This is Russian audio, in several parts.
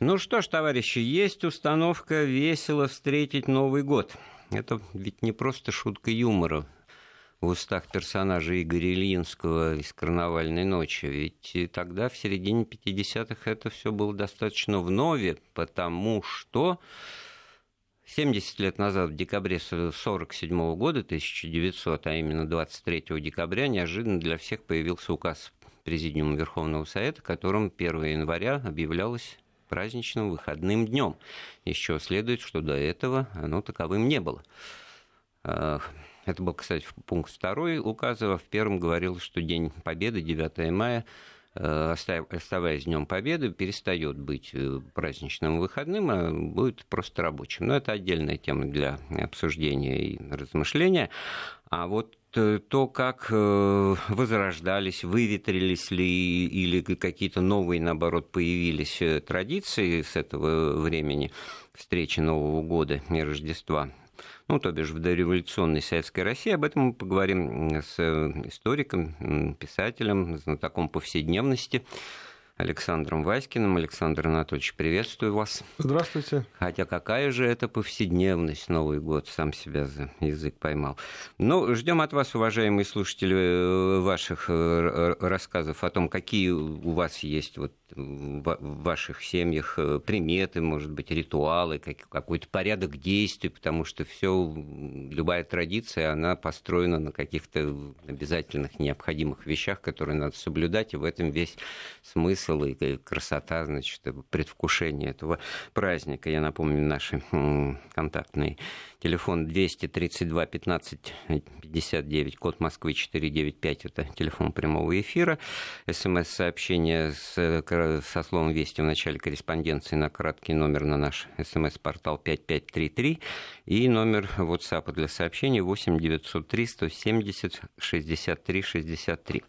Ну что ж, товарищи, есть установка весело встретить Новый год. Это ведь не просто шутка юмора в устах персонажа Игоря Ильинского из «Карнавальной ночи». Ведь тогда, в середине 50-х, это все было достаточно вновь, потому что 70 лет назад, в декабре 1947 года, 1900, а именно 23 декабря, неожиданно для всех появился указ Президиума Верховного Совета, которым 1 января объявлялось праздничным выходным днем. Еще следует, что до этого оно таковым не было. А, это был, кстати, пункт второй указа. В первом говорилось, что День Победы, 9 мая, э, оставаясь Днем Победы, перестает быть э, праздничным выходным, а будет просто рабочим. Но это отдельная тема для обсуждения и размышления. А вот Э, то, как э, возрождались, выветрились ли или какие-то новые, наоборот, появились э, традиции с этого времени встречи Нового года и Рождества, ну, то бишь в дореволюционной Советской России. Об этом мы поговорим с историком, писателем, знатоком повседневности Александром Васькиным. Александр Анатольевич, приветствую вас. Здравствуйте. Хотя какая же это повседневность Новый год, сам себя за язык поймал. Ну, ждем от вас, уважаемые слушатели, э, ваших э, рассказов о том, какие у вас есть вот в ваших семьях э, приметы, может быть, ритуалы, какой-то порядок действий, потому что все, любая традиция, она построена на каких-то обязательных, необходимых вещах, которые надо соблюдать, и в этом весь смысл и красота, значит, предвкушение этого праздника. Я напомню наши контактные Телефон 232 15 59, код Москвы 495, это телефон прямого эфира. СМС-сообщение со словом «Вести» в начале корреспонденции на краткий номер на наш СМС-портал 5533 и номер WhatsApp для сообщений 8 903 170 63 63.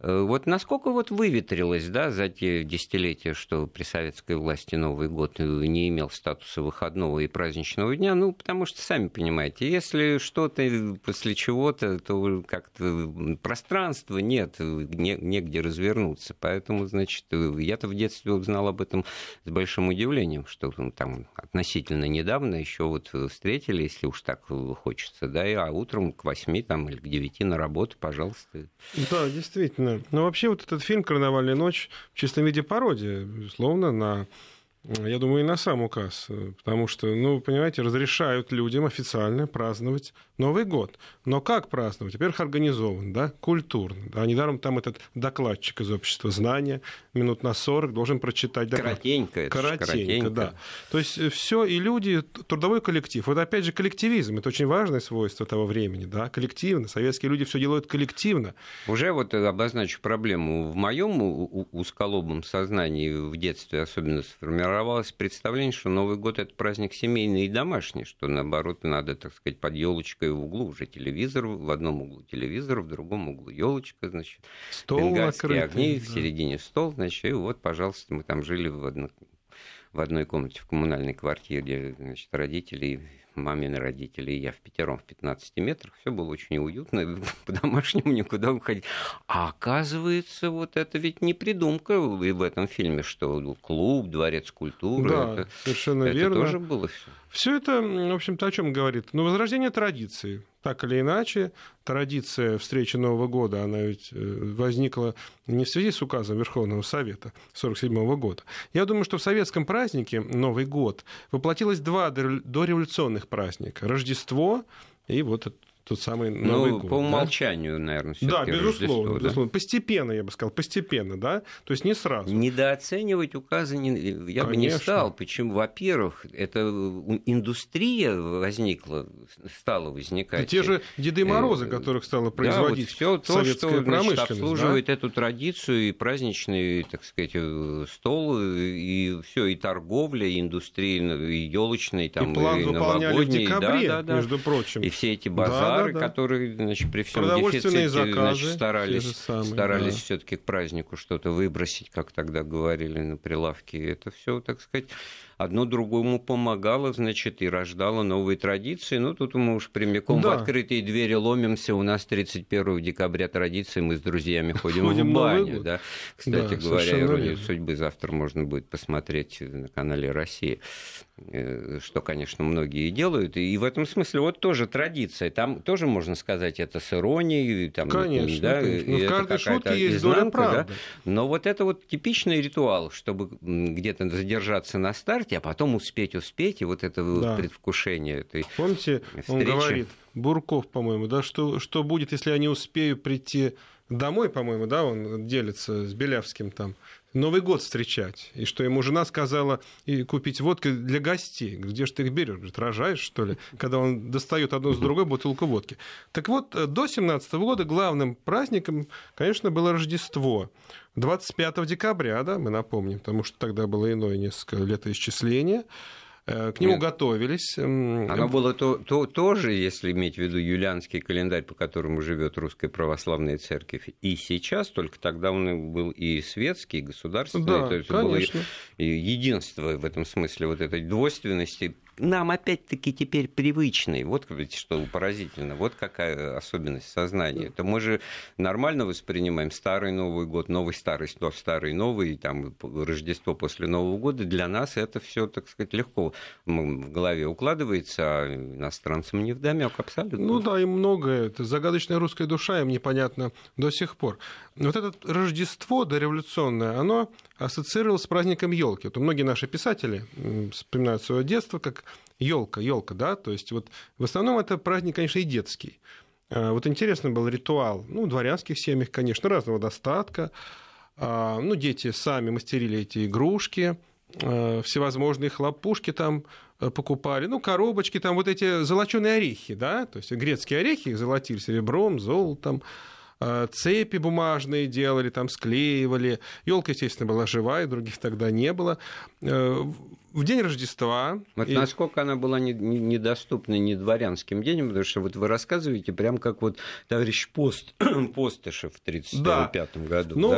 Э, вот насколько вот выветрилось, да, за те десятилетия, что при советской власти Новый год не имел статуса выходного и праздничного дня, ну, потому что, сами понимаете, если что-то после чего-то, то как-то пространства нет, не, негде развернуться. Поэтому, значит, я-то в детстве узнал об этом с большим удивлением, что там относительно недавно еще вот встретили, если уж так хочется, да, а утром к восьми там или к девяти на работу, пожалуйста. Да, действительно Конечно. Но вообще вот этот фильм «Карнавальная ночь» в чистом виде пародия, безусловно, на я думаю, и на сам указ, потому что, ну, понимаете, разрешают людям официально праздновать Новый год. Но как праздновать? Во-первых, организован, да, культурно. Да, недаром там этот докладчик из общества знания минут на 40 должен прочитать доклад. Коротенько. Это коротенько, коротенько, да. То есть э, все и люди, трудовой коллектив. Вот опять же коллективизм, это очень важное свойство того времени, да, коллективно. Советские люди все делают коллективно. Уже вот обозначу проблему. В моем узколобом сознании в детстве особенно сформировалось представление, что Новый год это праздник семейный и домашний, что наоборот надо, так сказать, под елочкой в углу уже телевизор, в одном углу телевизор, в другом углу елочка, значит, стол накрытый, огни, да. в середине стол, значит, значит, и вот, пожалуйста, мы там жили в, одно, в одной комнате в коммунальной квартире, значит, родители, мамины родители и я в пятером в 15 метрах. Все было очень уютно, по-домашнему никуда уходить. А оказывается, вот это ведь не придумка и в этом фильме, что клуб, дворец культуры. Да, это, совершенно это верно. тоже было все. Все это, в общем-то, о чем говорит? Ну, возрождение традиции. Так или иначе, традиция встречи Нового года, она ведь э, возникла не в связи с указом Верховного Совета 1947 года. Я думаю, что в советском празднике Новый год воплотилось два дореволюционных праздника. Рождество и вот тот самый ну, Новый ну, год. по умолчанию, да? наверное, Да, безусловно, да? безусловно. Постепенно, я бы сказал, постепенно, да, то есть не сразу. Недооценивать указы не, я Конечно. бы не стал. Почему? Во-первых, это индустрия возникла, стала возникать. И те же Деды Морозы, э, которых стало производить да, вот все то, что значит, обслуживает да? эту традицию и праздничный, так сказать, э, стол, и все, и торговля, и индустрия, и елочный, там, и план и выполняли в декабре, да, да, да. между прочим. И все эти базары товары, да, да. которые значит, при всем дефиците заказы, значит, старались, самые, старались да. все-таки к празднику что-то выбросить, как тогда говорили на прилавке. Это все, так сказать, одно другому помогало, значит, и рождало новые традиции. Ну, тут мы уж прямиком да. в открытые двери ломимся. У нас 31 декабря традиции, мы с друзьями ходим, ходим в баню. Да? Кстати да, говоря, «Иронию судьбы» завтра можно будет посмотреть на канале «Россия». Э, что, конечно, многие делают. И в этом смысле вот тоже традиция. Там тоже можно сказать, это с иронией. Там, конечно, да, конечно. Но в каждой шутке есть доля правды. Да? Но вот это вот типичный ритуал, чтобы где-то задержаться на старте, а потом успеть, успеть, и вот это да. предвкушение этой Помните, встречи. он говорит, Бурков, по-моему, да, что, что будет, если я не успею прийти домой, по-моему, да, он делится с Белявским там, Новый год встречать. И что ему жена сказала и купить водки для гостей. Где же ты их берешь? Говорит, рожаешь, что ли? Когда он достает одну с другой бутылку водки. Так вот, э, до 17 года главным праздником, конечно, было Рождество. 25 декабря, да, мы напомним, потому что тогда было иное несколько летоисчисление. Э, к нему Нет. готовились. Оно было то, то, тоже, если иметь в виду юлианский календарь, по которому живет Русская Православная Церковь, и сейчас, только тогда он был и светский, и государственный, да, то есть конечно. было единство в этом смысле вот этой двойственности нам опять-таки теперь привычный. Вот что поразительно. Вот какая особенность сознания. Это мы же нормально воспринимаем старый Новый год, новый старый, старый новый, там Рождество после Нового года. Для нас это все, так сказать, легко в голове укладывается, а иностранцам не вдомек абсолютно. Ну да, им многое. Это загадочная русская душа, им непонятно до сих пор. Вот это Рождество дореволюционное, оно ассоциировалось с праздником елки. Вот многие наши писатели вспоминают свое детство как елка, елка, да, то есть вот в основном это праздник, конечно, и детский. А, вот интересный был ритуал, ну, в дворянских семьях, конечно, разного достатка. А, ну, дети сами мастерили эти игрушки, а, всевозможные хлопушки там э, покупали, ну, коробочки, там вот эти золоченые орехи, да, то есть грецкие орехи их золотили серебром, золотом, цепи бумажные делали, там склеивали. Елка, естественно, была живая, других тогда не было. Э, в день Рождества. Вот и... насколько она была недоступна не дворянским детям, потому что вот вы рассказываете, прям как вот товарищ Пост, Постышев в 1935 да. году. Ну,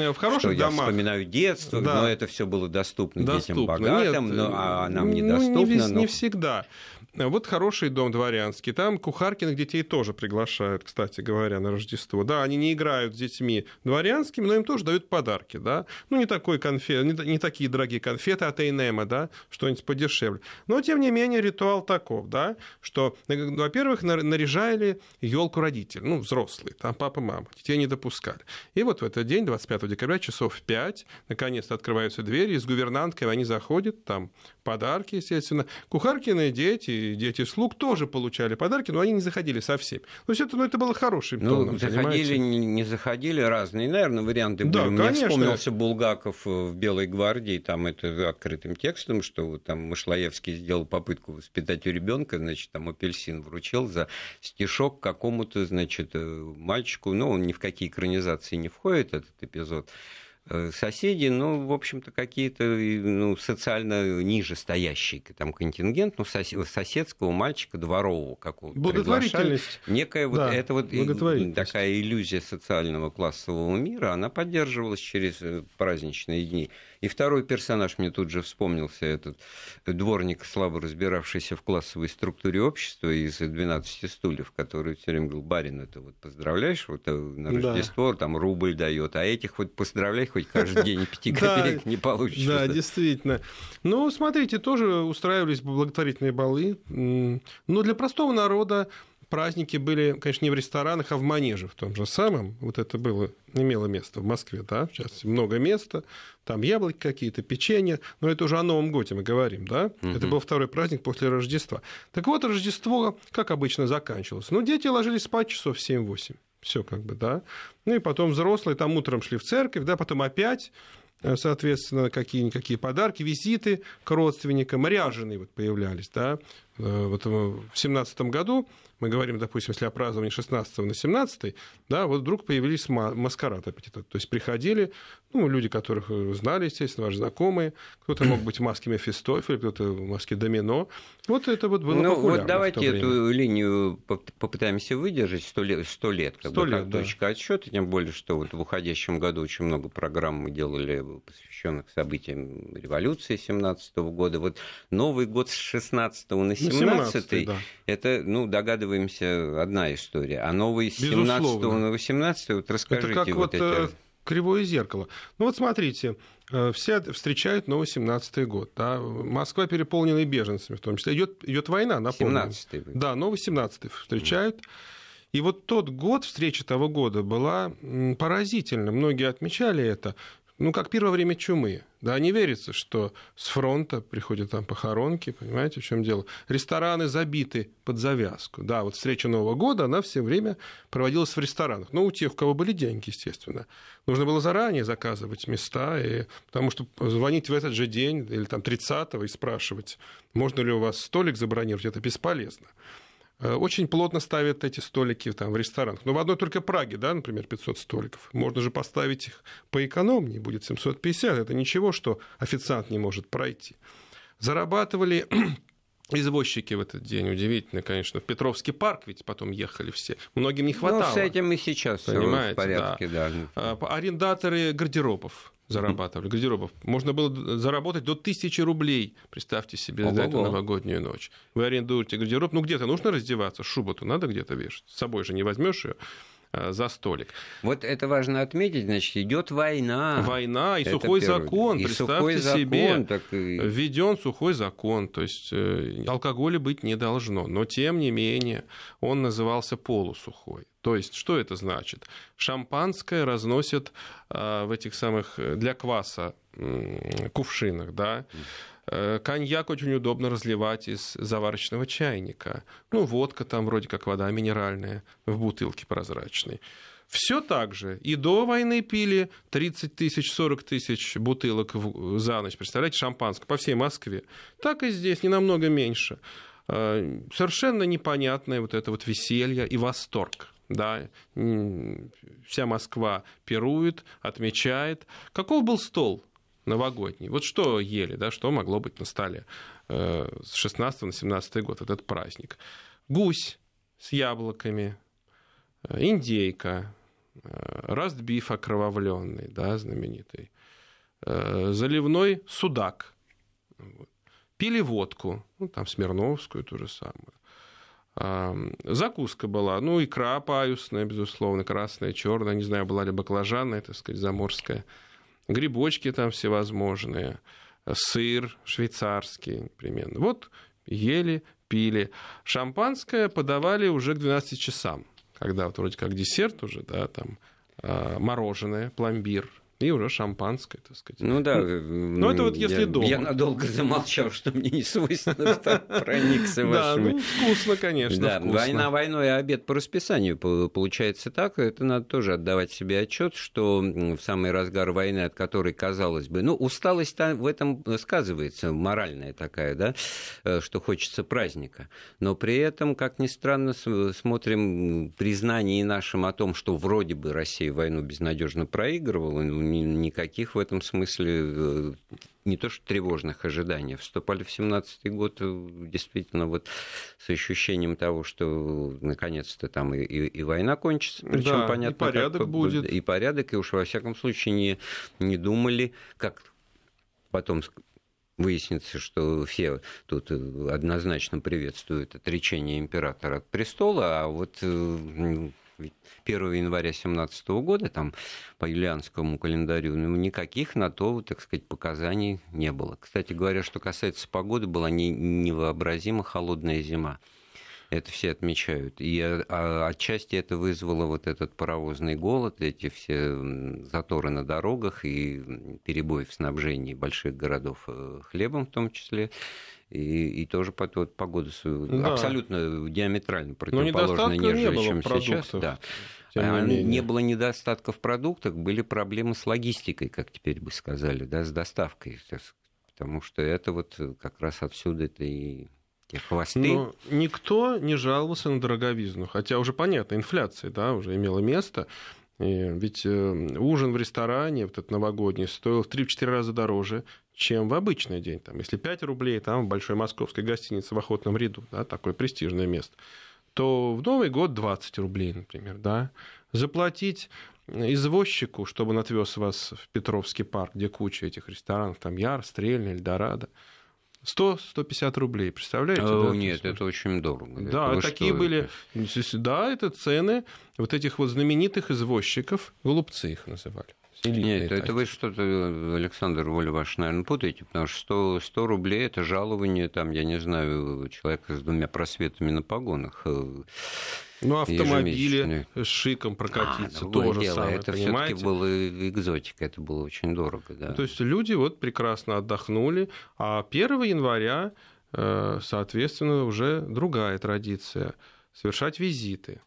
да, в хороших что домах. Я вспоминаю детство, да. но это все было доступно, доступно. детям богатым, Нет, но, а нам недоступно. Ну, не, но... не всегда. Вот хороший дом дворянский. Там Кухаркиных детей тоже приглашают, кстати говоря, на Рождество. Да, они не играют с детьми дворянскими, но им тоже дают подарки, да. Ну, не такой конфет, не, не такие дорогие конфеты от Эйнема, да, что-нибудь подешевле. Но, тем не менее, ритуал таков, да, что, во-первых, наряжали елку родителей, ну, взрослые, там папа, мама, детей не допускали. И вот в этот день, 25 декабря, часов в 5, наконец-то открываются двери, и с гувернанткой они заходят, там подарки, естественно. Кухаркины дети, дети слуг тоже получали подарки, но они не заходили совсем. То есть это, ну, это было хорошим ну, тоном, заходили, не, не заходили, разные, наверное, варианты были. Да, Мне конечно. вспомнился Булгаков в «Белой гвардии», там это открытым текстом, что там Машлаевский сделал попытку воспитать у ребенка, значит, там апельсин вручил за стишок какому-то, значит, э, мальчику, ну, он ни в какие экранизации не входит, этот эпизод, Э, соседи, ну, в общем-то, какие-то ну, социально ниже стоящие там контингент, ну, соседского мальчика дворового какого-то Благотворительность. Некая вот, да, это вот такая иллюзия социального классового мира, она поддерживалась через э, праздничные дни. И второй персонаж мне тут же вспомнился, этот дворник, слабо разбиравшийся в классовой структуре общества из 12 стульев, который все время говорил, барин, это вот поздравляешь, вот э, на Рождество да. там рубль дает, а этих вот поздравляй хоть каждый день пяти копеек не получишь. Да, действительно. Ну, смотрите, тоже устраивались благотворительные балы, но для простого народа праздники были, конечно, не в ресторанах, а в манеже в том же самом. Вот это было, имело место в Москве, да, частности, много места. Там яблоки какие-то, печенье. Но это уже о Новом Годе мы говорим, да. Угу. Это был второй праздник после Рождества. Так вот, Рождество, как обычно, заканчивалось. Ну, дети ложились спать часов в 7-8. Все как бы, да. Ну и потом взрослые там утром шли в церковь, да, потом опять Э, соответственно, какие-никакие подарки, визиты к родственникам, ряженые вот появлялись, да, вот в 2017 году мы говорим, допустим, если о праздновании 16 на 17, да, вот вдруг появились маскарад аппетита. То есть приходили ну, люди, которых знали, естественно, ваши знакомые. Кто-то мог быть в маске Мефистофеля, кто-то в маске Домино. Вот это вот было ну, популярно вот давайте эту линию попытаемся выдержать сто лет, 100 лет, как 100 бы, лет, как да. точка отсчета, тем более, что вот в уходящем году очень много программ мы делали, посвященных событиям революции 17 года. Вот Новый год с 16 на 17, на 17 да. это, ну, догадываемся, одна история. А новый с 17 на 18, вот расскажите. Это как вот, вот это кривое зеркало. Ну вот смотрите, э, все встречают новый 17-й год. Да? Москва переполнена беженцами в том числе. Идет, идет война, напомню. 17-й. Да, новый 17-й встречают. И вот тот год, встреча того года была поразительна. Многие отмечали это ну, как первое время чумы. Да, не верится, что с фронта приходят там похоронки, понимаете, в чем дело. Рестораны забиты под завязку. Да, вот встреча Нового года, она все время проводилась в ресторанах. Ну, у тех, у кого были деньги, естественно. Нужно было заранее заказывать места, и, потому что звонить в этот же день или там 30-го и спрашивать, можно ли у вас столик забронировать, это бесполезно. Э, очень плотно ставят эти столики там, в ресторанах. Но в одной только Праге, да, например, 500 столиков. Можно же поставить их поэкономнее, будет 750. Это ничего, что официант не может пройти. Зарабатывали извозчики в этот день. Удивительно, конечно. В Петровский парк ведь потом ехали все. Многим не ну, хватало. Ну, с этим и сейчас Понимаете, в порядке, да. да. А, арендаторы гардеробов зарабатывали, гардеробов. Можно было заработать до тысячи рублей, представьте себе, за эту новогоднюю ночь. Вы арендуете гардероб, ну где-то нужно раздеваться, шубу-то надо где-то вешать. С собой же не возьмешь ее а, за столик. Вот это важно отметить, значит, идет война. Война и это сухой первый. закон, и представьте сухой себе, закон, так и... введен сухой закон, то есть э, алкоголя быть не должно, но тем не менее он назывался полусухой. То есть, что это значит? Шампанское разносят а, в этих самых э, для кваса кувшинах, да. Э, коньяк очень удобно разливать из заварочного чайника. Ну, водка там вроде как вода минеральная в бутылке прозрачной. Все так же. И до войны пили 30 тысяч, 40 тысяч бутылок за ночь. Представляете, шампанское по всей Москве. Так и здесь, не намного меньше. Э, совершенно непонятное вот это вот веселье и восторг да, вся Москва пирует, отмечает. Каков был стол новогодний? Вот что ели, да, что могло быть на столе э, с 16 на 17 год, этот праздник? Гусь с яблоками, э, индейка, э, ростбиф окровавленный, да, знаменитый, заливной судак, пили водку, ну, там, Смирновскую ту же самую, Закуска была, ну, икра паюсная, безусловно, красная, черная, не знаю, была ли баклажанная, так сказать, заморская. Грибочки там всевозможные, сыр швейцарский, непременно. Вот ели, пили. Шампанское подавали уже к 12 часам, когда вот вроде как десерт уже, да, там а, мороженое, пломбир, и уже шампанское, так сказать. Ну да. Ну это вот если я, дома. Я надолго замолчал, что мне не свойственно проникся вашими. Да, ну вкусно, конечно, Да, война войной, а обед по расписанию получается так. Это надо тоже отдавать себе отчет, что в самый разгар войны, от которой, казалось бы, ну усталость в этом сказывается, моральная такая, да, э, что хочется праздника. Но при этом, как ни странно, смотрим признание нашим о том, что вроде бы Россия войну безнадежно проигрывала, ну, никаких в этом смысле э, не то что тревожных ожиданий. Вступали в 17 год э, действительно вот с ощущением того, что наконец-то там и, и, и война кончится, причем да, понятно, и порядок как, будет. И порядок, и уж во всяком случае не, не думали, как потом выяснится, что все тут э, однозначно приветствуют отречение императора от престола, а вот 1 января 2017 года, там, по юлианскому календарю, ну, никаких на то, так сказать, показаний не было. Кстати говоря, что касается погоды, была не, невообразимо холодная зима. Это все отмечают. И а, отчасти это вызвало вот этот паровозный голод, эти все заторы на дорогах и перебои в снабжении больших городов э, хлебом в том числе и, и тоже под, вот, погода да. абсолютно диаметрально противоположная, нежели чем сейчас. Да. А, не, не было недостатка в продуктах, были проблемы с логистикой, как теперь бы сказали, да, с доставкой. Потому что это вот как раз отсюда это и Те хвосты. Но никто не жаловался на дороговизну, хотя уже понятно, инфляция, да, уже имела место. И ведь э, ужин в ресторане, вот этот новогодний, стоил в 3-4 раза дороже, чем в обычный день. Там, если 5 рублей, там в большой московской гостинице в Охотном ряду, да, такое престижное место, то в Новый год 20 рублей, например, да. Заплатить извозчику, чтобы он отвез вас в Петровский парк, где куча этих ресторанов, там Яр, Стрельный, Эльдорадо, 100-150 рублей, представляете? О, да? нет, это очень дорого. Да, это такие что, были... это? Да, это цены вот этих вот знаменитых извозчиков, голубцы их называли. Элитные Нет, это вы что-то, Александр Воля ваш, наверное, путаете, потому что 100, 100 рублей – это жалование, там, я не знаю, человека с двумя просветами на погонах. Э, ну, автомобили с шиком прокатиться, а, тоже дело. самое, Это все-таки было экзотика, это было очень дорого, да. То есть люди вот прекрасно отдохнули, а 1 января, э, соответственно, уже другая традиция – совершать визиты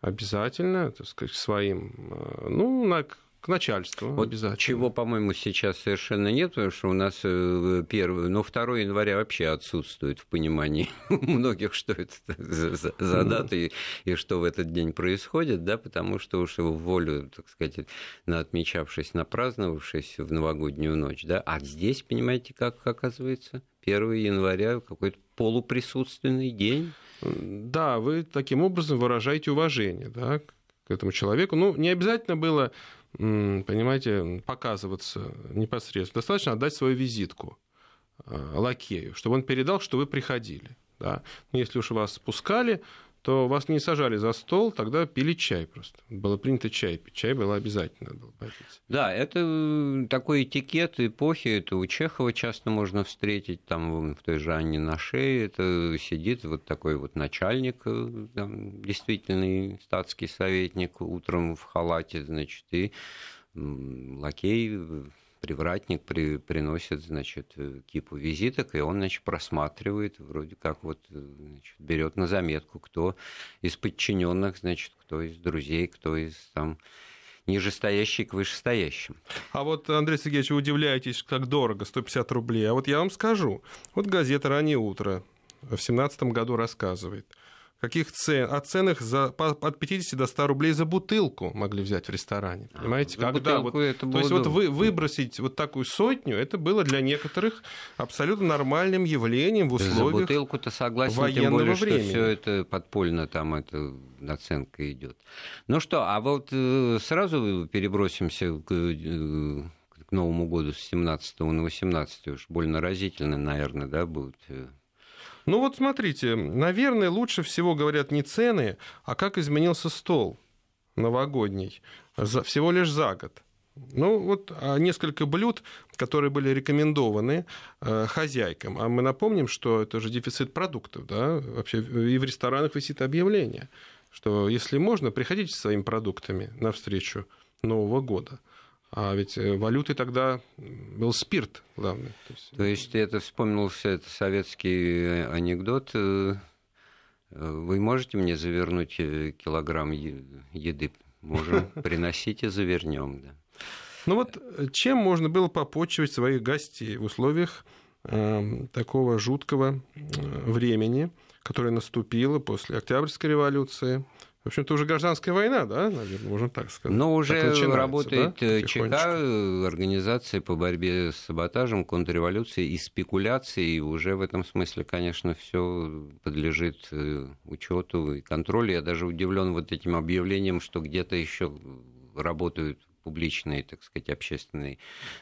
обязательно, так сказать, своим, э, ну, на к начальству вот обязательно. Чего, по-моему, сейчас совершенно нет, потому что у нас э, первый, ну, 2 января вообще отсутствует в понимании многих, что это за, за, дата и, и что в этот день происходит, да, потому что уж в волю, так сказать, на отмечавшись, напраздновавшись в новогоднюю ночь, да, а здесь, понимаете, как оказывается, 1 января какой-то полуприсутственный день. Да, вы таким образом выражаете уважение, да, к этому человеку. Ну, не обязательно было понимаете, показываться непосредственно. Достаточно отдать свою визитку э, лакею, чтобы он передал, что вы приходили. Да? Если уж вас спускали, то вас не сажали за стол, тогда пили чай просто. Было принято чай пить. Чай было обязательно. Надо было попить. Да, это э, такой этикет эпохи. Это у Чехова часто можно встретить, там в той же Анне на шее. Это сидит вот такой вот начальник, э, там, действительный статский советник, утром в халате, значит, и лакей привратник при, приносит, значит, э, кипу визиток, и он, значит, просматривает, вроде как вот, э, значит, берет на заметку, кто из подчиненных, значит, кто из друзей, кто из там нижестоящий к вышестоящим. А вот, Андрей Сергеевич, вы удивляетесь, как дорого, 150 рублей. А вот я вам скажу. Вот газета «Раннее утро» в 2017 году рассказывает – каких цен, о ценах за, от 50 до 100 рублей за бутылку могли взять в ресторане. А, понимаете? А, Когда вот, это то есть вот вы, выбросить вот такую сотню, это было для некоторых абсолютно нормальным явлением в условиях За бутылку-то согласен, военного тем более, времени. что все это подпольно там это наценка идет. Ну что, а вот э, сразу перебросимся к, э, к Новому году с 17 на 18 уж больно разительно, наверное, да, будет э, ну вот смотрите, наверное, лучше всего говорят не цены, а как изменился стол новогодний за, всего лишь за год. Ну, вот а несколько блюд, которые были рекомендованы э, хозяйкам. А мы напомним, что это же дефицит продуктов, да? Вообще и в ресторанах висит объявление, что если можно, приходите со своими продуктами на встречу Нового года. А ведь э, валютой тогда был спирт главный. То есть, То есть это вспомнился это советский э, анекдот. Э, вы можете мне завернуть килограмм еды? Можем, приносите, завернем. Да. Ну вот чем можно было попочивать своих гостей в условиях э, такого жуткого времени, которое наступило после Октябрьской революции, в общем-то, уже гражданская война, да, наверное, можно так сказать. Но уже работает да? Э, ЧК, организация по борьбе с саботажем, контрреволюцией и спекуляцией. И уже в этом смысле, конечно, все подлежит э, учету и контролю. Я даже удивлен вот этим объявлением, что где-то еще работают публичные, так сказать, общественные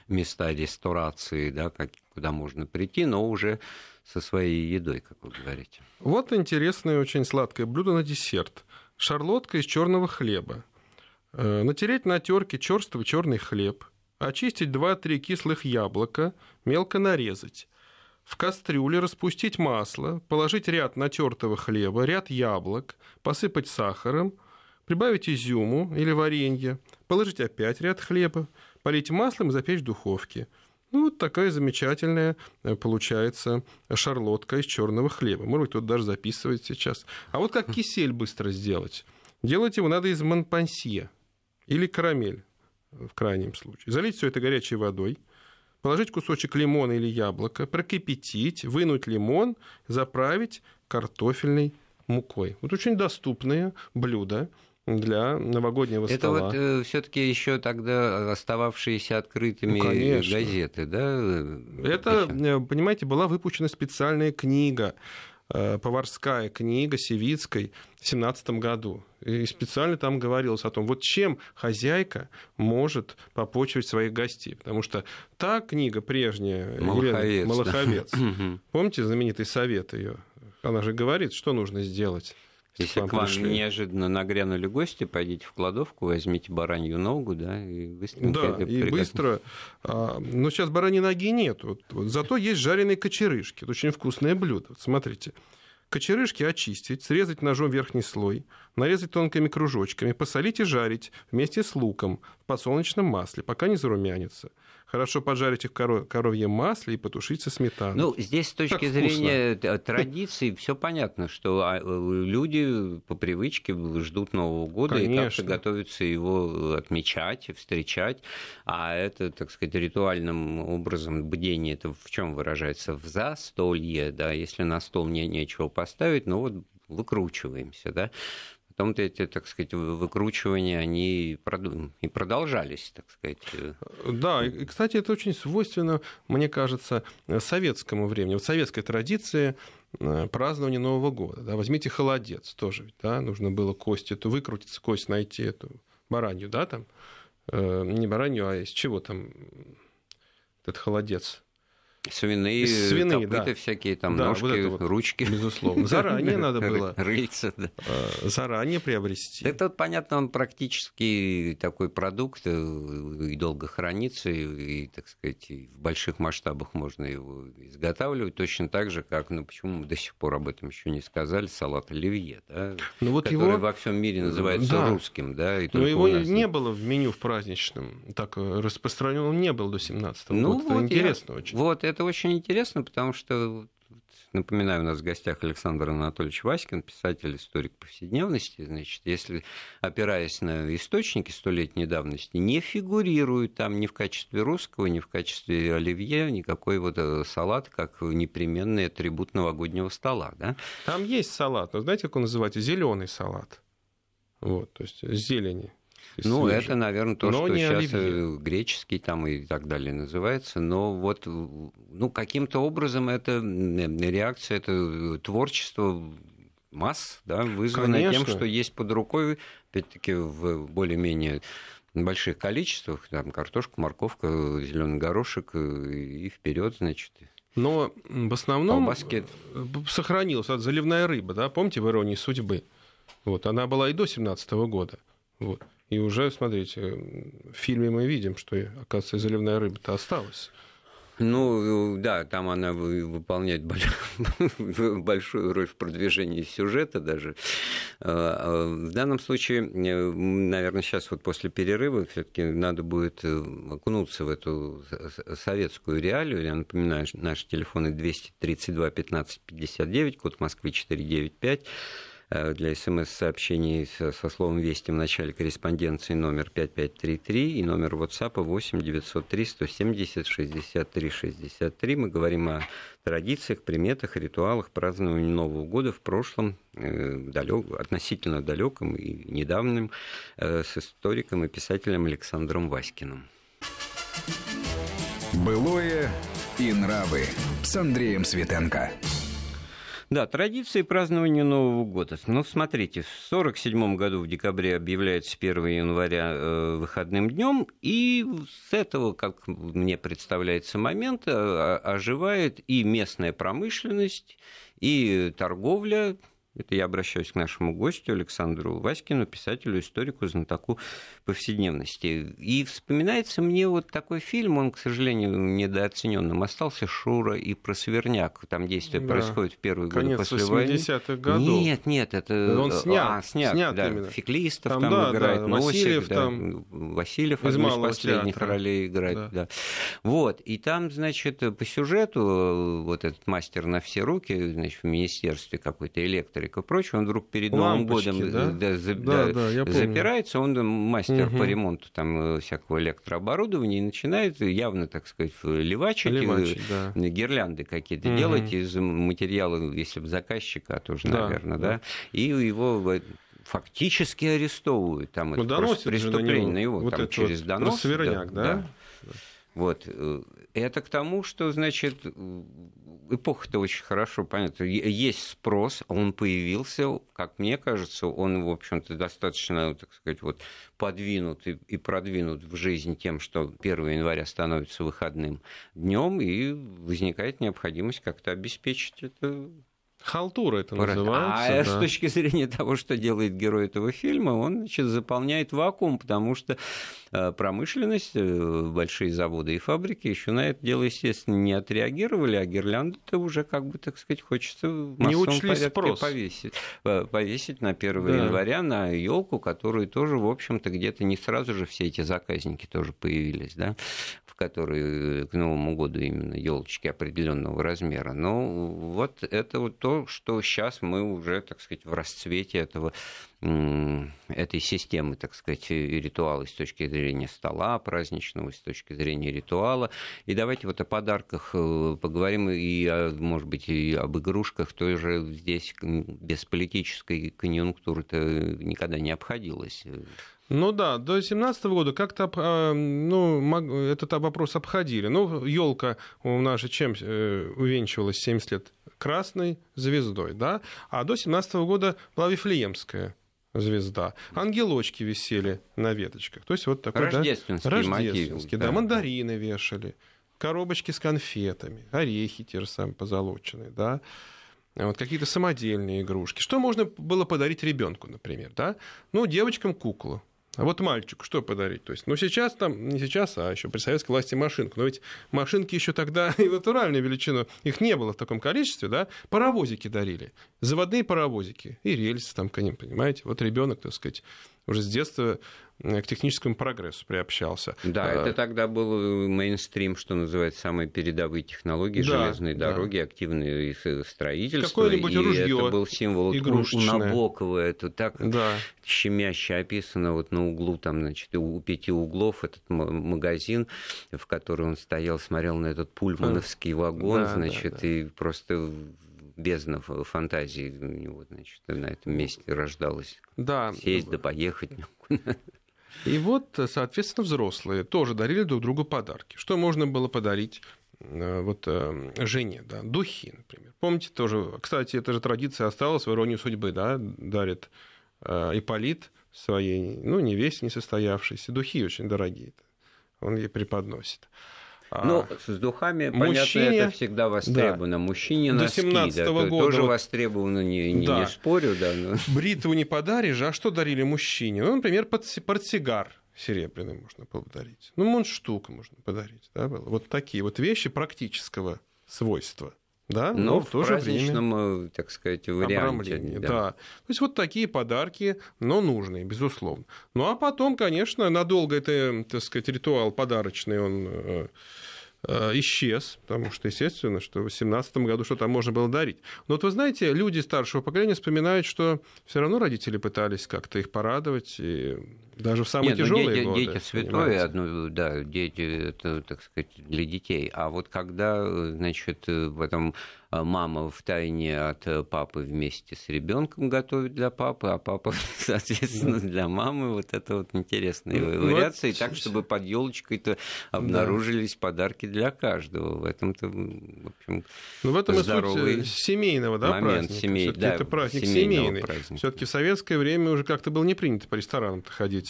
места ресторации, да, как, куда можно прийти, но уже со своей едой, как вы говорите. Вот интересное очень сладкое блюдо на десерт шарлотка из черного хлеба. Э, натереть на терке черствый черный хлеб. Очистить 2-3 кислых яблока, мелко нарезать. В кастрюле распустить масло, положить ряд натертого хлеба, ряд яблок, посыпать сахаром, прибавить изюму или варенье, положить опять ряд хлеба, полить маслом и запечь в духовке. Ну, вот такая замечательная э, получается шарлотка из черного хлеба. Может быть, тут даже записывает сейчас. А вот как кисель быстро сделать? Делать его надо из монпансье или карамель в крайнем случае. Залить все это горячей водой, положить кусочек лимона или яблока, прокипятить, вынуть лимон, заправить картофельной мукой. Вот очень доступные блюда для новогоднего Это стола. Это вот э, все-таки еще тогда остававшиеся открытыми ну, газеты, да? Это, Еще? понимаете, была выпущена специальная книга Э, поварская книга Севицкой в 17 году. И специально там говорилось о том, вот чем хозяйка может попочивать своих гостей. Потому что та книга прежняя, Малаховец, Елена Малаховец, да. помните знаменитый совет ее? Она же говорит, что нужно сделать. Если к вам пришли. неожиданно нагрянули гости, пойдите в кладовку, возьмите баранью ногу, да, и быстренько Да, и быстро. А, но сейчас бараньей ноги нет. Вот, вот, зато есть жареные кочерышки. Это очень вкусное блюдо. Вот, смотрите. Кочерышки очистить, срезать ножом верхний слой, нарезать тонкими кружочками, посолить и жарить вместе с луком в подсолнечном масле, пока не зарумянится хорошо поджарить их в коров... коровьем масле и потушить со сметаной. Ну, здесь с точки так зрения вкусно. традиций все понятно, что а, люди по привычке ждут Нового года Конечно. и как-то готовятся его отмечать, встречать. А это, так сказать, ритуальным образом бдение, это в чем выражается? В застолье, да, если на стол не, нечего поставить, ну вот выкручиваемся, да потом-то эти, так сказать, выкручивания, они и продолжались, так сказать. Да, и, кстати, это очень свойственно, мне кажется, советскому времени. Вот советской традиции э, празднования Нового года. Да, возьмите холодец тоже, да, нужно было кость эту выкрутиться, кость найти эту баранью, да, там, э, не баранью, а из чего там этот холодец Свиные, Свиные копыта да. всякие, там да, ножки, вот вот, ручки. Безусловно. Заранее надо было рыльца, да. А, заранее приобрести. Это, понятно, он практически такой продукт, э, и долго хранится, и, и, так сказать, и в больших масштабах можно его изготавливать, точно так же, как, ну, почему мы до сих пор об этом еще не сказали, салат оливье, да, ну, вот который его... во всем мире называется да. русским, да, и Но его нас... не было в меню в праздничном, так э, распространен он не был до 17 ну, года. Вот это интересно я... очень. Вот, это очень интересно, потому что Напоминаю, у нас в гостях Александр Анатольевич Васькин, писатель, историк повседневности. Значит, если, опираясь на источники столетней давности, не фигурирует там ни в качестве русского, ни в качестве оливье никакой вот э, салат, как непременный атрибут новогоднего стола. Да? Там есть салат, но знаете, как он называется? Зеленый салат. Вот, то есть зелени. Ну, свежий. это, наверное, то, но что сейчас оливье. Э, греческий там и так далее называется. Но вот ну, каким-то образом это реакция, это творчество масс, да, вызванное тем, что есть под рукой, опять-таки, в более-менее больших количествах, там картошка, морковка, зеленый горошек э, и вперед, значит. Но в основном Колбаски. сохранилась от заливная рыба, да, помните в иронии судьбы? Вот, она была и до 17 года. Вот. И уже, смотрите, в фильме мы видим, что, оказывается, заливная рыба-то осталась. Ну, да, там она выполняет большую роль в продвижении сюжета даже. А, а, в данном случае, наверное, сейчас вот после перерыва все-таки надо будет э, окунуться в эту советскую реалию. Я напоминаю, наши телефоны 232 15 59, код Москвы 495. Э, для смс-сообщений со словом «Вести» в начале корреспонденции номер 5533 и номер WhatsApp 8 903 170 63 63. Мы говорим о традициях, приметах, ритуалах празднования Нового года в прошлом, э, далек, относительно далеком и недавнем, э, с историком и писателем Александром Васькиным. Былое и нравы с Андреем Светенко. Да, традиции празднования Нового года. Ну, смотрите, в 1947 году в декабре объявляется 1 января э, выходным днем, и с этого, как мне представляется момент, э, оживает и местная промышленность, и торговля, это я обращаюсь к нашему гостю Александру Васькину, писателю, историку, знатоку повседневности. И вспоминается мне вот такой фильм, он, к сожалению, недооцененным остался, «Шура и просверняк». Там действие да. происходит в первые Конец годы после войны. 80-х годов. Нет, нет, это... Он снят. А, снят, снят да. Именно. Феклистов там, там да, играет, да. Носик, Васильев, да. там... Васильев из, из последних театра. ролей играет. Да. Да. Вот, и там, значит, по сюжету вот этот мастер на все руки, значит, в министерстве какой-то электрик, фонарик и прочее, он вдруг перед Лампочки, Новым годом да? Да, за, да, да, запирается, он мастер угу. по ремонту там э, всякого электрооборудования и начинает явно, так сказать, левачить, Левачить да. гирлянды какие-то угу. делать из материала, если бы заказчика, а тоже, да, наверное, да. да, и его фактически арестовывают. Там ну, это преступление на него, вот там, через вот донос. да? да? Вот. Э, это к тому, что, значит, эпоха-то очень хорошо понятна. Есть спрос, он появился, как мне кажется, он, в общем-то, достаточно, так сказать, вот подвинут и, и продвинут в жизнь тем, что 1 января становится выходным днем, и возникает необходимость как-то обеспечить это Халтура это Пора... называется. А да. с точки зрения того, что делает герой этого фильма, он значит, заполняет вакуум, потому что э, промышленность, э, большие заводы и фабрики еще на это дело, естественно, не отреагировали, а гирлянды-то уже, как бы, так сказать, хочется в не учли спрос. повесить. Э, повесить на 1 да. января на елку, которую тоже, в общем-то, где-то не сразу же все эти заказники тоже появились, да, в которые к Новому году именно елочки определенного размера. Но вот это вот то, то, что сейчас мы уже, так сказать, в расцвете этого, этой системы, так сказать, ритуала с точки зрения стола праздничного, с точки зрения ритуала. И давайте вот о подарках э, поговорим и, может быть, и об игрушках. Тоже здесь без политической конъюнктуры-то никогда не обходилось. Ну да, до 2017 года как-то а, ну, этот вопрос обходили. Ну, елка у нас же чем э, увенчивалась 70 лет? Красной звездой, да? А до 17 года была Вифлеемская звезда. Ангелочки висели на веточках. То есть вот такой, Рождественский да? Рождественский, да. да. Мандарины вешали, коробочки с конфетами, орехи те же самые позолоченные, да вот какие-то самодельные игрушки. Что можно было подарить ребенку, например, да? Ну, девочкам куклу, а вот мальчику что подарить? То есть, ну, сейчас там, не сейчас, а еще при советской власти машинку. Но ведь машинки еще тогда и натуральной величину, их не было в таком количестве, да? Паровозики дарили, заводные паровозики и рельсы там к ним, понимаете? Вот ребенок, так сказать, уже с детства к техническому прогрессу приобщался. Да, а, это тогда был мейнстрим, что называется, самые передовые технологии, да, железные да. дороги, активное строительство. Какое-нибудь ружье это был символ игрушечное. у Набокова. Это так да. щемяще описано вот на углу, там, значит, у пяти углов этот магазин, в который он стоял, смотрел на этот пульмановский вагон, да, значит, да, да. и просто бездна фантазии у него, значит, на этом месте рождалась. Да. Сесть да поехать. И вот, соответственно, взрослые тоже дарили друг другу подарки. Что можно было подарить э, вот э, жене, да, духи, например. Помните тоже, кстати, эта же традиция осталась в иронии судьбы, да, дарит э, Иполит своей, ну, невесте несостоявшейся, духи очень дорогие, он ей преподносит. А, ну, с духами, мужчине, понятно, это всегда востребовано. Да. Мужчине носки, До 17 -го да, года тоже востребовано, не, не, да. не спорю. Да, но... Бритву не подаришь, а что дарили мужчине? Ну, например, портсигар серебряный можно подарить. Ну, мундштук можно подарить. Да, было. Вот такие вот вещи практического свойства. Да, но, но в, в то же время, так сказать, варианте. Да. да. То есть вот такие подарки, но нужные, безусловно. Ну а потом, конечно, надолго это, так сказать, ритуал подарочный, он э, Э, исчез, потому что, естественно, что в 2018 году что-то можно было дарить. Но вот вы знаете, люди старшего поколения вспоминают, что все равно родители пытались как-то их порадовать, и даже в самые Нет, ну, тяжелые дети, годы. Дети святое, одно, да, дети это, так сказать, для детей. А вот когда, значит, в этом а мама в тайне от э, папы вместе с ребенком готовит для папы, а папа, соответственно, для мамы. Вот это вот интересные ну, вариации. Так, чтобы под елочкой-то обнаружились подарки для каждого. В этом-то, в общем, ну, в этом здоровый суть семейного да, момент. праздника. Семей... Да, это праздник семейный. Все-таки в советское время уже как-то было не принято по ресторанам ходить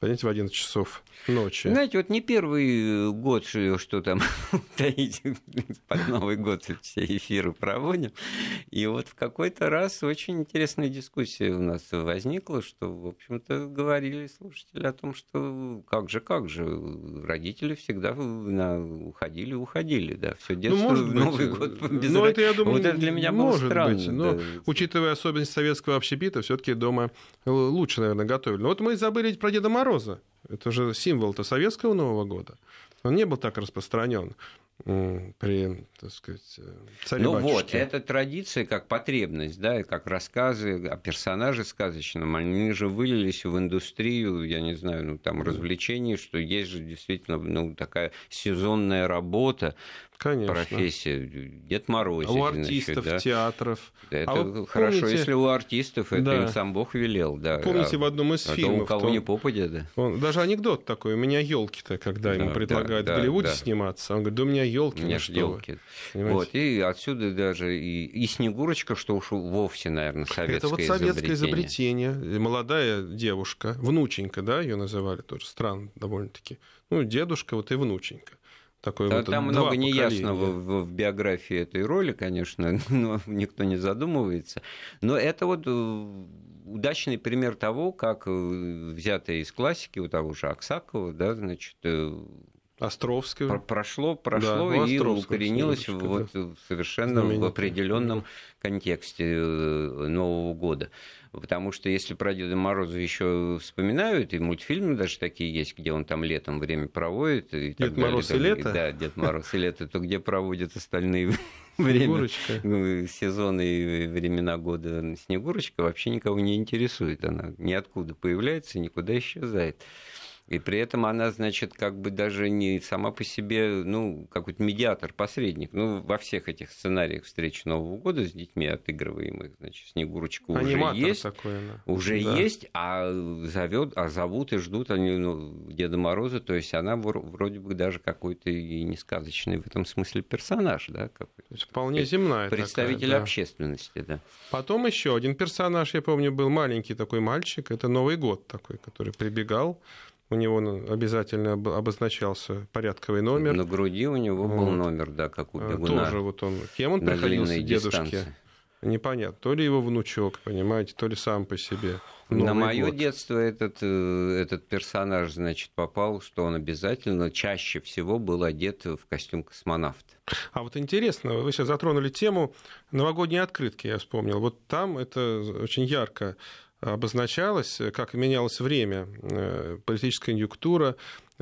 понимаете, в 11 часов ночи. Знаете, вот не первый год, что, там таить, под Новый год все эфиры проводим. И вот в какой-то раз очень интересная дискуссия у нас возникла, что, в общем-то, говорили слушатели о том, что как же, как же, родители всегда на, уходили, уходили, да, все ну, детство, ну, может Новый быть. год без Ну, это, я думаю, вот это для меня может было странно. Быть, но, да. учитывая особенность советского общепита, все таки дома лучше, наверное, готовили. Но вот мы забыли про Деда Мороза. Это же символ-то советского Нового года. Он не был так распространен. при, так сказать, царе Ну вот, эта традиция как потребность, да, и как рассказы о персонаже сказочном, они же вылились в индустрию, я не знаю, ну там развлечений, что есть же действительно ну, такая сезонная работа, Конечно. профессия. Дед Мороз. А у артистов, значит, да? театров. Это а вот хорошо, помните... если у артистов это да. им сам Бог велел. Да. Помните, а, в одном из фильмов... у кого он... не попадя, да? Он... Даже анекдот такой. У меня елки-то, когда да, ему предлагают да, в Голливуде да. сниматься. Он говорит, да у меня елки. У меня же елки. Вот, и отсюда даже и, и Снегурочка, что уж вовсе, наверное, советское Это вот советское изобретение. изобретение. Молодая девушка, внученька, да, ее называли тоже, странно довольно-таки. Ну, дедушка вот и внученька. Такой да, вот там много неясного в, в биографии этой роли, конечно, но никто не задумывается. Но это вот э, удачный пример того, как э, взятое из классики у того же Аксакова, да, значит, э, Островского. Прошло, прошло да, и укоренилось вот да. совершенно в определенном контексте Нового года. Потому что если про Деда Мороза еще вспоминают, и мультфильмы даже такие есть, где он там летом время проводит. И Дед Мороз далее, и лето? Да, Дед Мороз и лето, то где проводят остальные время, ну, сезоны и времена года Снегурочка вообще никого не интересует. Она ниоткуда появляется никуда исчезает. И при этом она, значит, как бы даже не сама по себе, ну, какой-то медиатор, посредник. Ну, во всех этих сценариях встречи Нового года с детьми отыгрываемых, значит, Снегурочка Аниматор уже есть. Такой, да. Уже да. есть, а, зовет, а зовут и ждут они ну, Деда Мороза. То есть она вроде бы даже какой-то и не сказочный в этом смысле персонаж, да? Какой-то. Вполне земная Представитель такая, да. общественности, да. Потом еще один персонаж, я помню, был маленький такой мальчик. Это Новый год такой, который прибегал у него обязательно обозначался порядковый номер. На груди у него был вот. номер, да, как у а, бегуна. Тоже вот он. Кем он приходился дедушке? Непонятно. То ли его внучок, понимаете, то ли сам по себе. Новый На мое год. детство этот, э, этот персонаж, значит, попал, что он обязательно чаще всего был одет в костюм космонавта. А вот интересно, вы сейчас затронули тему новогодней открытки, я вспомнил. Вот там это очень ярко обозначалось, как менялось время, э, политическая конъюнктура,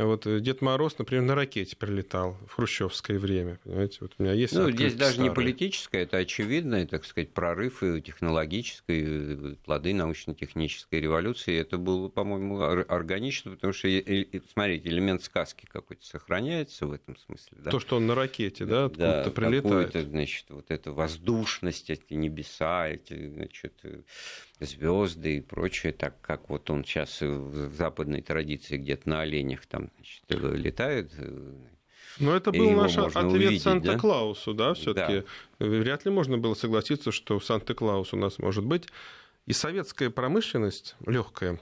вот э, Дед Мороз, например, на ракете прилетал в хрущевское время. Понимаете? Вот у меня есть ну, здесь даже старые. не политическое, это очевидно, так сказать, прорыв и технологической, плоды научно-технической революции. Это было, по-моему, органично, потому что, смотрите, элемент сказки какой-то сохраняется в этом смысле. Да? То, что он на ракете, да, откуда-то да, прилетает. значит, вот эта воздушность, эти небеса, эти, значит, звезды и прочее, так как вот он сейчас в западной традиции где-то на оленях там значит, летает. Э, но это был наш ответ Санта-Клаусу, да, да все-таки. Да. Вряд ли можно было согласиться, что Санта-Клаус у нас может быть. И советская промышленность легкая,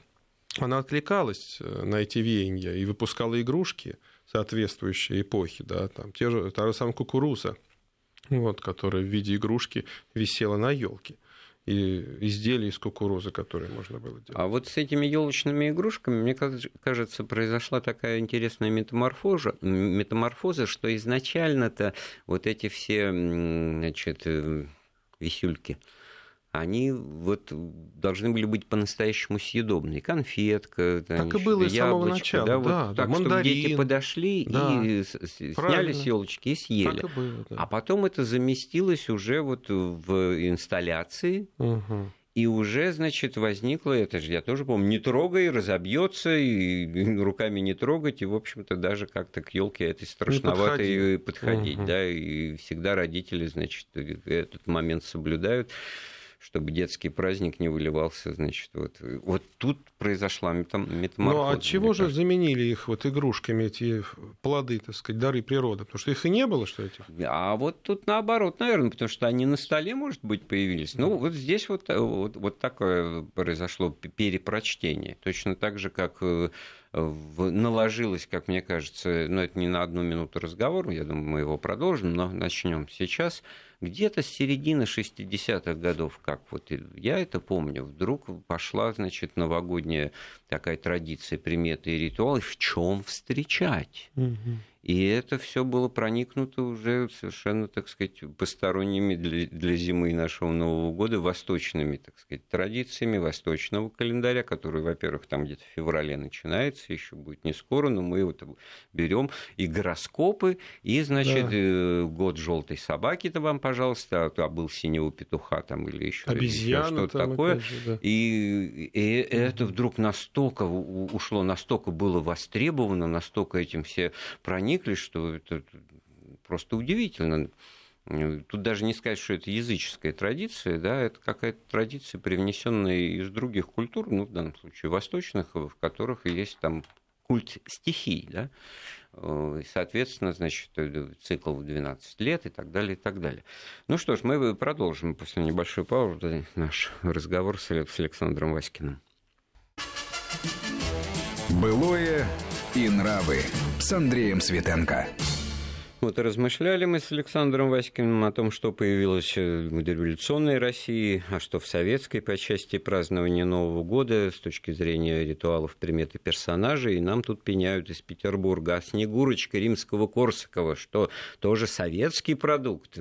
она откликалась э, на эти веяния и выпускала игрушки соответствующие эпохи, да, там те же, та же самая кукуруза, вот, которая в виде игрушки висела на елке и изделия из кукурузы, которые можно было делать. А вот с этими елочными игрушками, мне кажется, произошла такая интересная метаморфоза, метаморфоза что изначально-то вот эти все значит, э, висюльки, они вот должны были быть по-настоящему съедобные. Конфетка, так и было с самого начала. Да, вот да, так, мандарин. чтобы дети подошли да, и сняли правильно. с елочки и съели. Так и было, да. А потом это заместилось уже вот в инсталляции. Угу. И уже, значит, возникло, это же я тоже помню, не трогай, разобьется, и руками не трогать, и, в общем-то, даже как-то к елке этой страшновато и подходить, угу. да, и всегда родители, значит, этот момент соблюдают чтобы детский праздник не выливался, значит, вот. Вот тут произошла метаморфоза. Ну, а чего же кажется. заменили их вот игрушками, эти плоды, так сказать, дары природы? Потому что их и не было, что этих? А вот тут наоборот, наверное, потому что они на столе, может быть, появились. Ну, вот здесь вот, вот, вот такое произошло перепрочтение. Точно так же, как э, наложилось, как мне кажется, ну, это не на одну минуту разговор, я думаю, мы его продолжим, но начнем сейчас, где-то с середины 60-х годов, как вот я это помню, вдруг пошла, значит, новогодняя такая традиция, приметы и ритуалы, в чем встречать. Угу. И это все было проникнуто уже совершенно, так сказать, посторонними для, для зимы нашего Нового года восточными, так сказать, традициями восточного календаря, который, во-первых, там где-то в феврале начинается, еще будет не скоро, но мы вот берем и гороскопы, и, значит, да. Э, год желтой собаки-то вам, пожалуйста, а, а был синего петуха там или еще, что-то такое. Же, да. и, и это вдруг настолько ушло, настолько было востребовано, настолько этим все проникли, проникли, что это просто удивительно. Тут даже не сказать, что это языческая традиция, да, это какая-то традиция, привнесенная из других культур, ну, в данном случае восточных, в которых есть там культ стихий, да, и, соответственно, значит, цикл в 12 лет и так далее, и так далее. Ну что ж, мы продолжим после небольшой паузы наш разговор с Александром Васькиным. Былое и нравы с Андреем Светенко. Вот и размышляли мы с Александром Васькиным о том, что появилось в дореволюционной России, а что в советской по части празднования Нового года с точки зрения ритуалов, приметы персонажей. И нам тут пеняют из Петербурга. А Снегурочка римского Корсакова, что тоже советский продукт.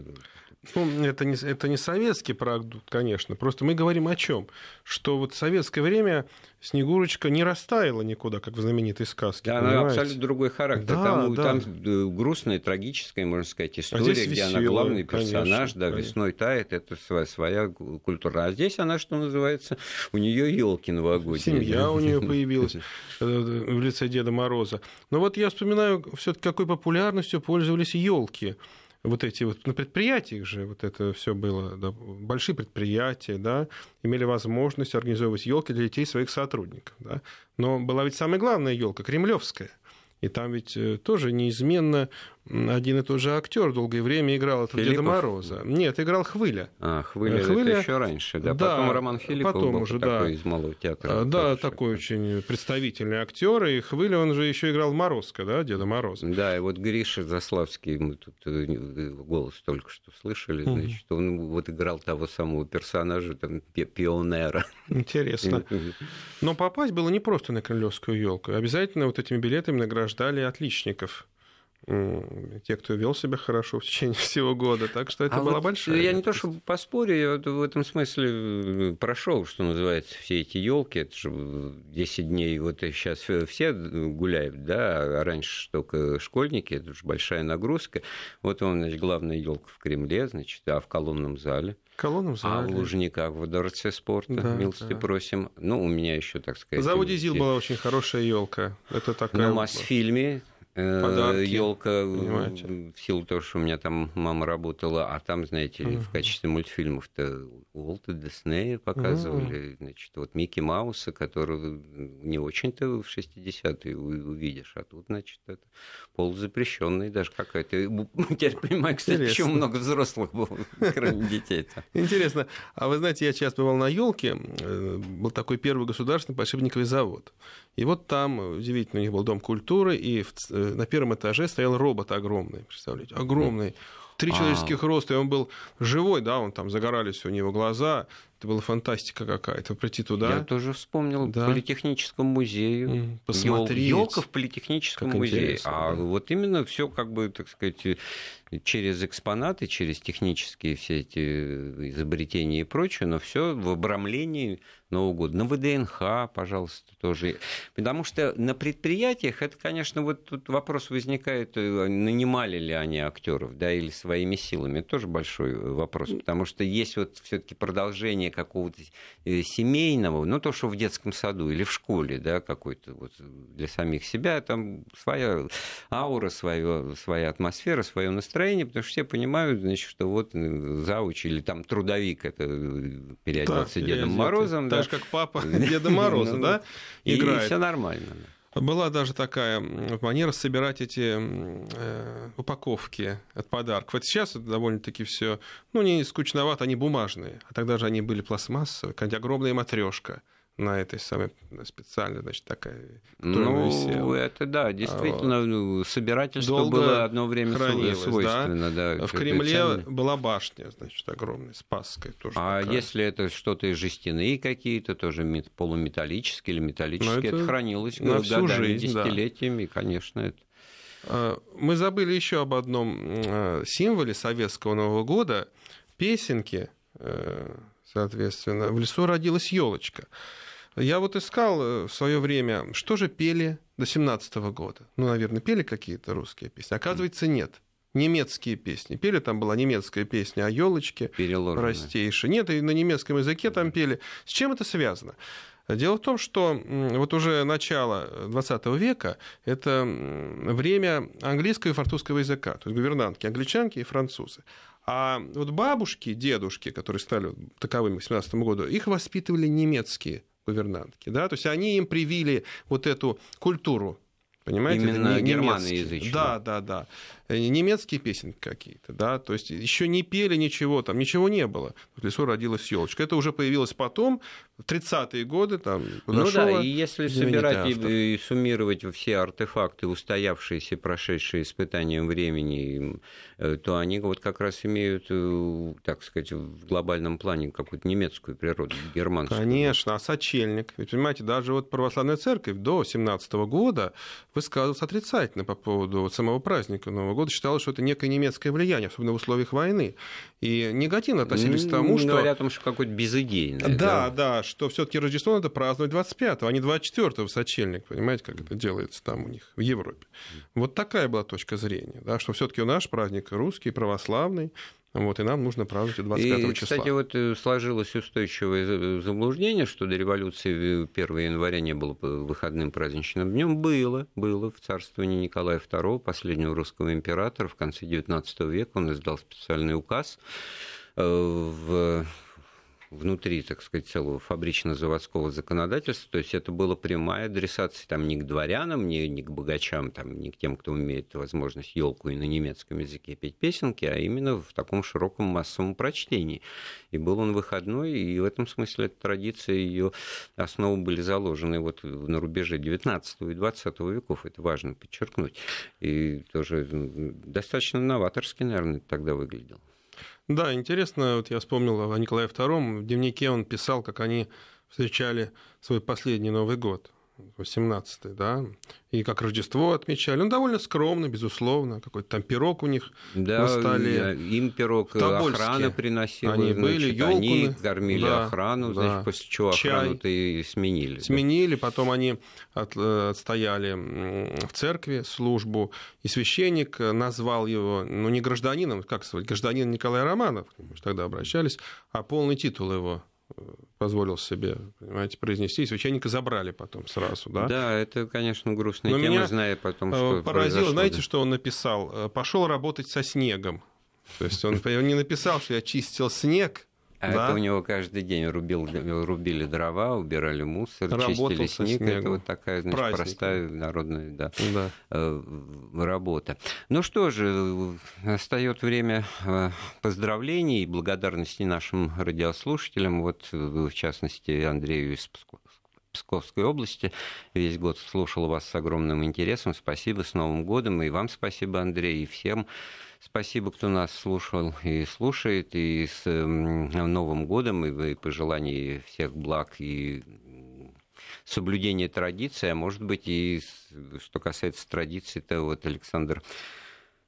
Ну, это не, это не советский продукт, конечно. Просто мы говорим о чем? Что вот в советское время Снегурочка не растаяла никуда, как в знаменитой сказке. Да, она абсолютно другой характер. Да, там, да. там э, грустная, трагическая, можно сказать, а история, а где она главный персонаж, конечно, да, конечно. весной тает, это своя, своя культура. А здесь она, что называется, у нее елки новогодние. Семья у нее появилась э, в лице Деда Мороза. Но вот я вспоминаю, все-таки какой популярностью пользовались елки вот эти вот на предприятиях же вот это все было, да, большие предприятия, да, имели возможность организовывать елки для детей своих сотрудников, да. Но была ведь самая главная елка кремлевская. И там ведь э, тоже неизменно один и тот же актер долгое время играл этого Филиппов? Деда Мороза. Нет, играл Хвыля. А, Хвыля, Хвыля... это еще раньше, да. да потом Роман Филиппов потом был уже, такой да. из Малого театра. А, да, такой очень представительный актер. И Хвыля, он же еще играл Морозко, да, Деда Мороза. Да, и вот Гриша Заславский, мы тут э, голос только что слышали, значит, он вот играл того самого персонажа, там, пионера. Интересно. Но попасть было не просто на Кремлевскую елку. Обязательно вот этими билетами награждали отличников те, кто вел себя хорошо в течение всего года. Так что это а была вот большая. Я не то чтобы поспорю, я в этом смысле э, прошел, что называется, все эти елки. Это же 10 дней, вот сейчас все гуляют, да, а раньше только школьники, это же большая нагрузка. Вот он, значит, главная елка в Кремле, значит, а в колонном зале. Колонном зале. А в Лужниках, в Дворце спорта, да, милости да. просим. Ну, у меня еще, так сказать... В заводе ЗИЛ была очень хорошая елка. Это такая... На Мосфильме елка в силу того, что у меня там мама работала, а там, знаете, uh-huh. в качестве мультфильмов-то Уолта Диснея показывали, uh-huh. значит, вот Микки Мауса, которого не очень-то в 60-е увидишь, а тут, значит, это полузапрещенный даже какая-то. Теперь понимаю, кстати, Интересно. почему много взрослых было, кроме детей. Интересно. А вы знаете, я часто бывал на елке, э, был такой первый государственный подшипниковый завод. И вот там, удивительно, у них был дом культуры, и в, э, на первом этаже стоял робот огромный, представляете, огромный. Три а. человеческих роста, и он был живой, да, он там загорались у него глаза, это была фантастика какая-то, прийти туда. Я тоже вспомнил да. Политехническом музее. Посмотреть. Елка в Политехническом как музее. А да. вот именно все как бы, так сказать, через экспонаты, через технические все эти изобретения и прочее, но все в обрамлении Нового года. На ВДНХ, пожалуйста, тоже. Потому что на предприятиях это, конечно, вот тут вопрос возникает, э, нанимали ли они актеров, да, или своими силами. Это тоже большой вопрос, потому что есть вот все-таки продолжение какого-то э, семейного, ну, то, что в детском саду или в школе, да, какой-то вот для самих себя, там своя аура, свое, своя атмосфера, свое настроение, потому что все понимают, значит, что вот э, зауч или там трудовик это переоделся да, Дедом Морозом, так же, как папа Деда Мороза, ну, да, играет. И все нормально. Была даже такая манера собирать эти э, упаковки от подарков. Вот сейчас это довольно-таки все, ну, не скучновато, они бумажные. А тогда же они были пластмассовые, какая-нибудь огромная матрешка на этой самой специальной, значит, такая. Ну, висела. это да, действительно, а, собирательство Долго было одно время свойственно. Да? Да, в Кремле ценный. была башня, значит, огромная, Спасская тоже. А такая. если это что-то из жестяные какие-то, тоже полуметаллические или металлические, это, это хранилось на всю жизнь, десятилетиями, да. конечно, это а, мы забыли еще об одном а, символе советского Нового года. Песенки, э, соответственно, в лесу родилась елочка. Я вот искал э, в свое время, что же пели до 17 года. Ну, наверное, пели какие-то русские песни. Оказывается, нет. Немецкие песни. Пели, там была немецкая песня о елочке простейшей. Нет, и на немецком языке там пели. С чем это связано? Дело в том, что вот уже начало XX века – это время английского и французского языка, то есть гувернантки, англичанки и французы. А вот бабушки, дедушки, которые стали таковыми к 17 году, их воспитывали немецкие гувернантки. Да? То есть они им привили вот эту культуру Понимаете? Именно германоязычные. Да, да, да. Э, немецкие песенки какие-то, да, то есть еще не пели ничего, там ничего не было. В лесу родилась елочка. Это уже появилось потом, в 30-е годы, там, Ну да, и если собирать и, и суммировать все артефакты, устоявшиеся, прошедшие испытанием времени, э, то они вот как раз имеют, э, так сказать, в глобальном плане какую-то немецкую природу, германскую. Конечно, а сочельник, ведь, понимаете, даже вот православная церковь до 17 года высказывалась отрицательно по поводу вот самого праздника Нового года считалось, что это некое немецкое влияние, особенно в условиях войны. И негативно относились к тому, что... Говорят о том, что какое-то безыдейное. Да, да, да что все таки Рождество надо праздновать 25-го, а не 24-го в сочельник. Понимаете, как это делается там у них в Европе. Вот такая была точка зрения, да, что все таки наш праздник русский, православный, вот, и нам нужно праздновать 25 и, числа. Кстати, вот э, сложилось устойчивое заблуждение, что до революции 1 января не было выходным праздничным днем. Было, было в царствовании Николая II, последнего русского императора, в конце XIX века он издал специальный указ э, в внутри, так сказать, целого фабрично-заводского законодательства. То есть это была прямая адресация там, не к дворянам, не, не к богачам, там, не к тем, кто имеет возможность елку и на немецком языке петь песенки, а именно в таком широком массовом прочтении. И был он выходной, и в этом смысле эта традиция, ее основы были заложены вот на рубеже 19 и 20 веков. Это важно подчеркнуть. И тоже достаточно новаторски, наверное, тогда выглядел. Да, интересно, вот я вспомнил о Николае II. В дневнике он писал, как они встречали свой последний Новый год. 18 да, и как Рождество отмечали. Он довольно скромно, безусловно, какой-то там пирог у них да, на столе. им пирог охрана приносила. Они значит, были, елку, они кормили да, охрану, да. значит, после чего охрану-то и сменили. Сменили, да. потом они от, отстояли в церкви службу, и священник назвал его, ну, не гражданином, как сказать, гражданин Николай Романов, мы тогда обращались, а полный титул его позволил себе, понимаете, произнести, и священника забрали потом сразу, да? Да, это, конечно, грустная Но тема, меня зная потом, э, что поразило, знаете, да? что он написал? Э, Пошел работать со снегом. То есть он не написал, что я чистил снег, а да? это у него каждый день рубил, рубили дрова, убирали мустер, Работал чистили снег. Это вот такая, значит, Праздник. простая народная да, да. Э, работа. Ну что же, остает время э, поздравлений и благодарности нашим радиослушателям. Вот, в частности, Андрею из Псковской области. Весь год слушал вас с огромным интересом. Спасибо, с Новым годом. И вам спасибо, Андрей, и всем. Спасибо, кто нас слушал и слушает. И с Новым годом, и пожеланий всех благ и соблюдения традиций, а может быть и что касается традиций, то вот Александр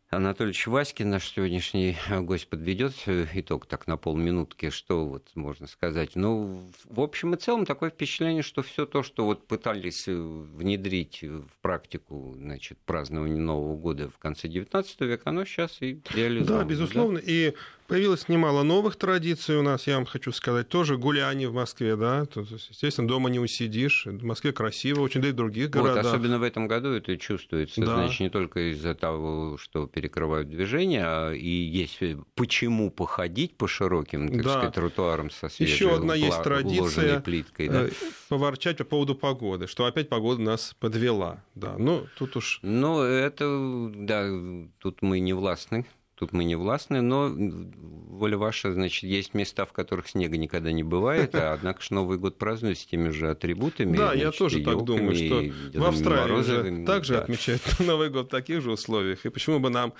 Анатольевич Васькин, наш сегодняшний гость, подведет итог так на полминутки, что вот можно сказать. Ну, в общем и целом такое впечатление, что все то, что вот пытались внедрить в практику значит, празднования Нового года в конце XIX века, оно сейчас и реализовано. Да, безусловно. Да? И Появилось немало новых традиций у нас, я вам хочу сказать. Тоже гуляние в Москве, да. Тут, естественно, дома не усидишь. В Москве красиво, очень, да и в других городах. Вот, особенно в этом году это чувствуется. Да. Значит, не только из-за того, что перекрывают движение, а и есть почему походить по широким, так да. сказать, тротуарам со свежей Еще одна есть традиция плиткой, да? Э, поворчать по поводу погоды, что опять погода нас подвела. Да, ну, тут уж... Ну, это, да, тут мы не властны тут мы не властны, но воля ваша, значит, есть места, в которых снега никогда не бывает, а однако же Новый год празднуют с теми же атрибутами. Да, я тоже так думаю, что в Австралии же также да. отмечают Новый год в таких же условиях, и почему бы нам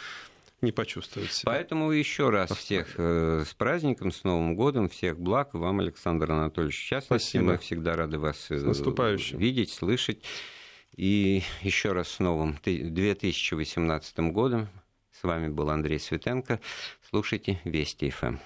не почувствовать себя. Поэтому еще раз всех э, с праздником, с Новым годом, всех благ. Вам, Александр Анатольевич, счастливы. Спасибо. Мы всегда рады вас э, видеть, слышать. И еще раз с новым 2018 годом. С вами был Андрей Светенко. Слушайте Вести ФМ.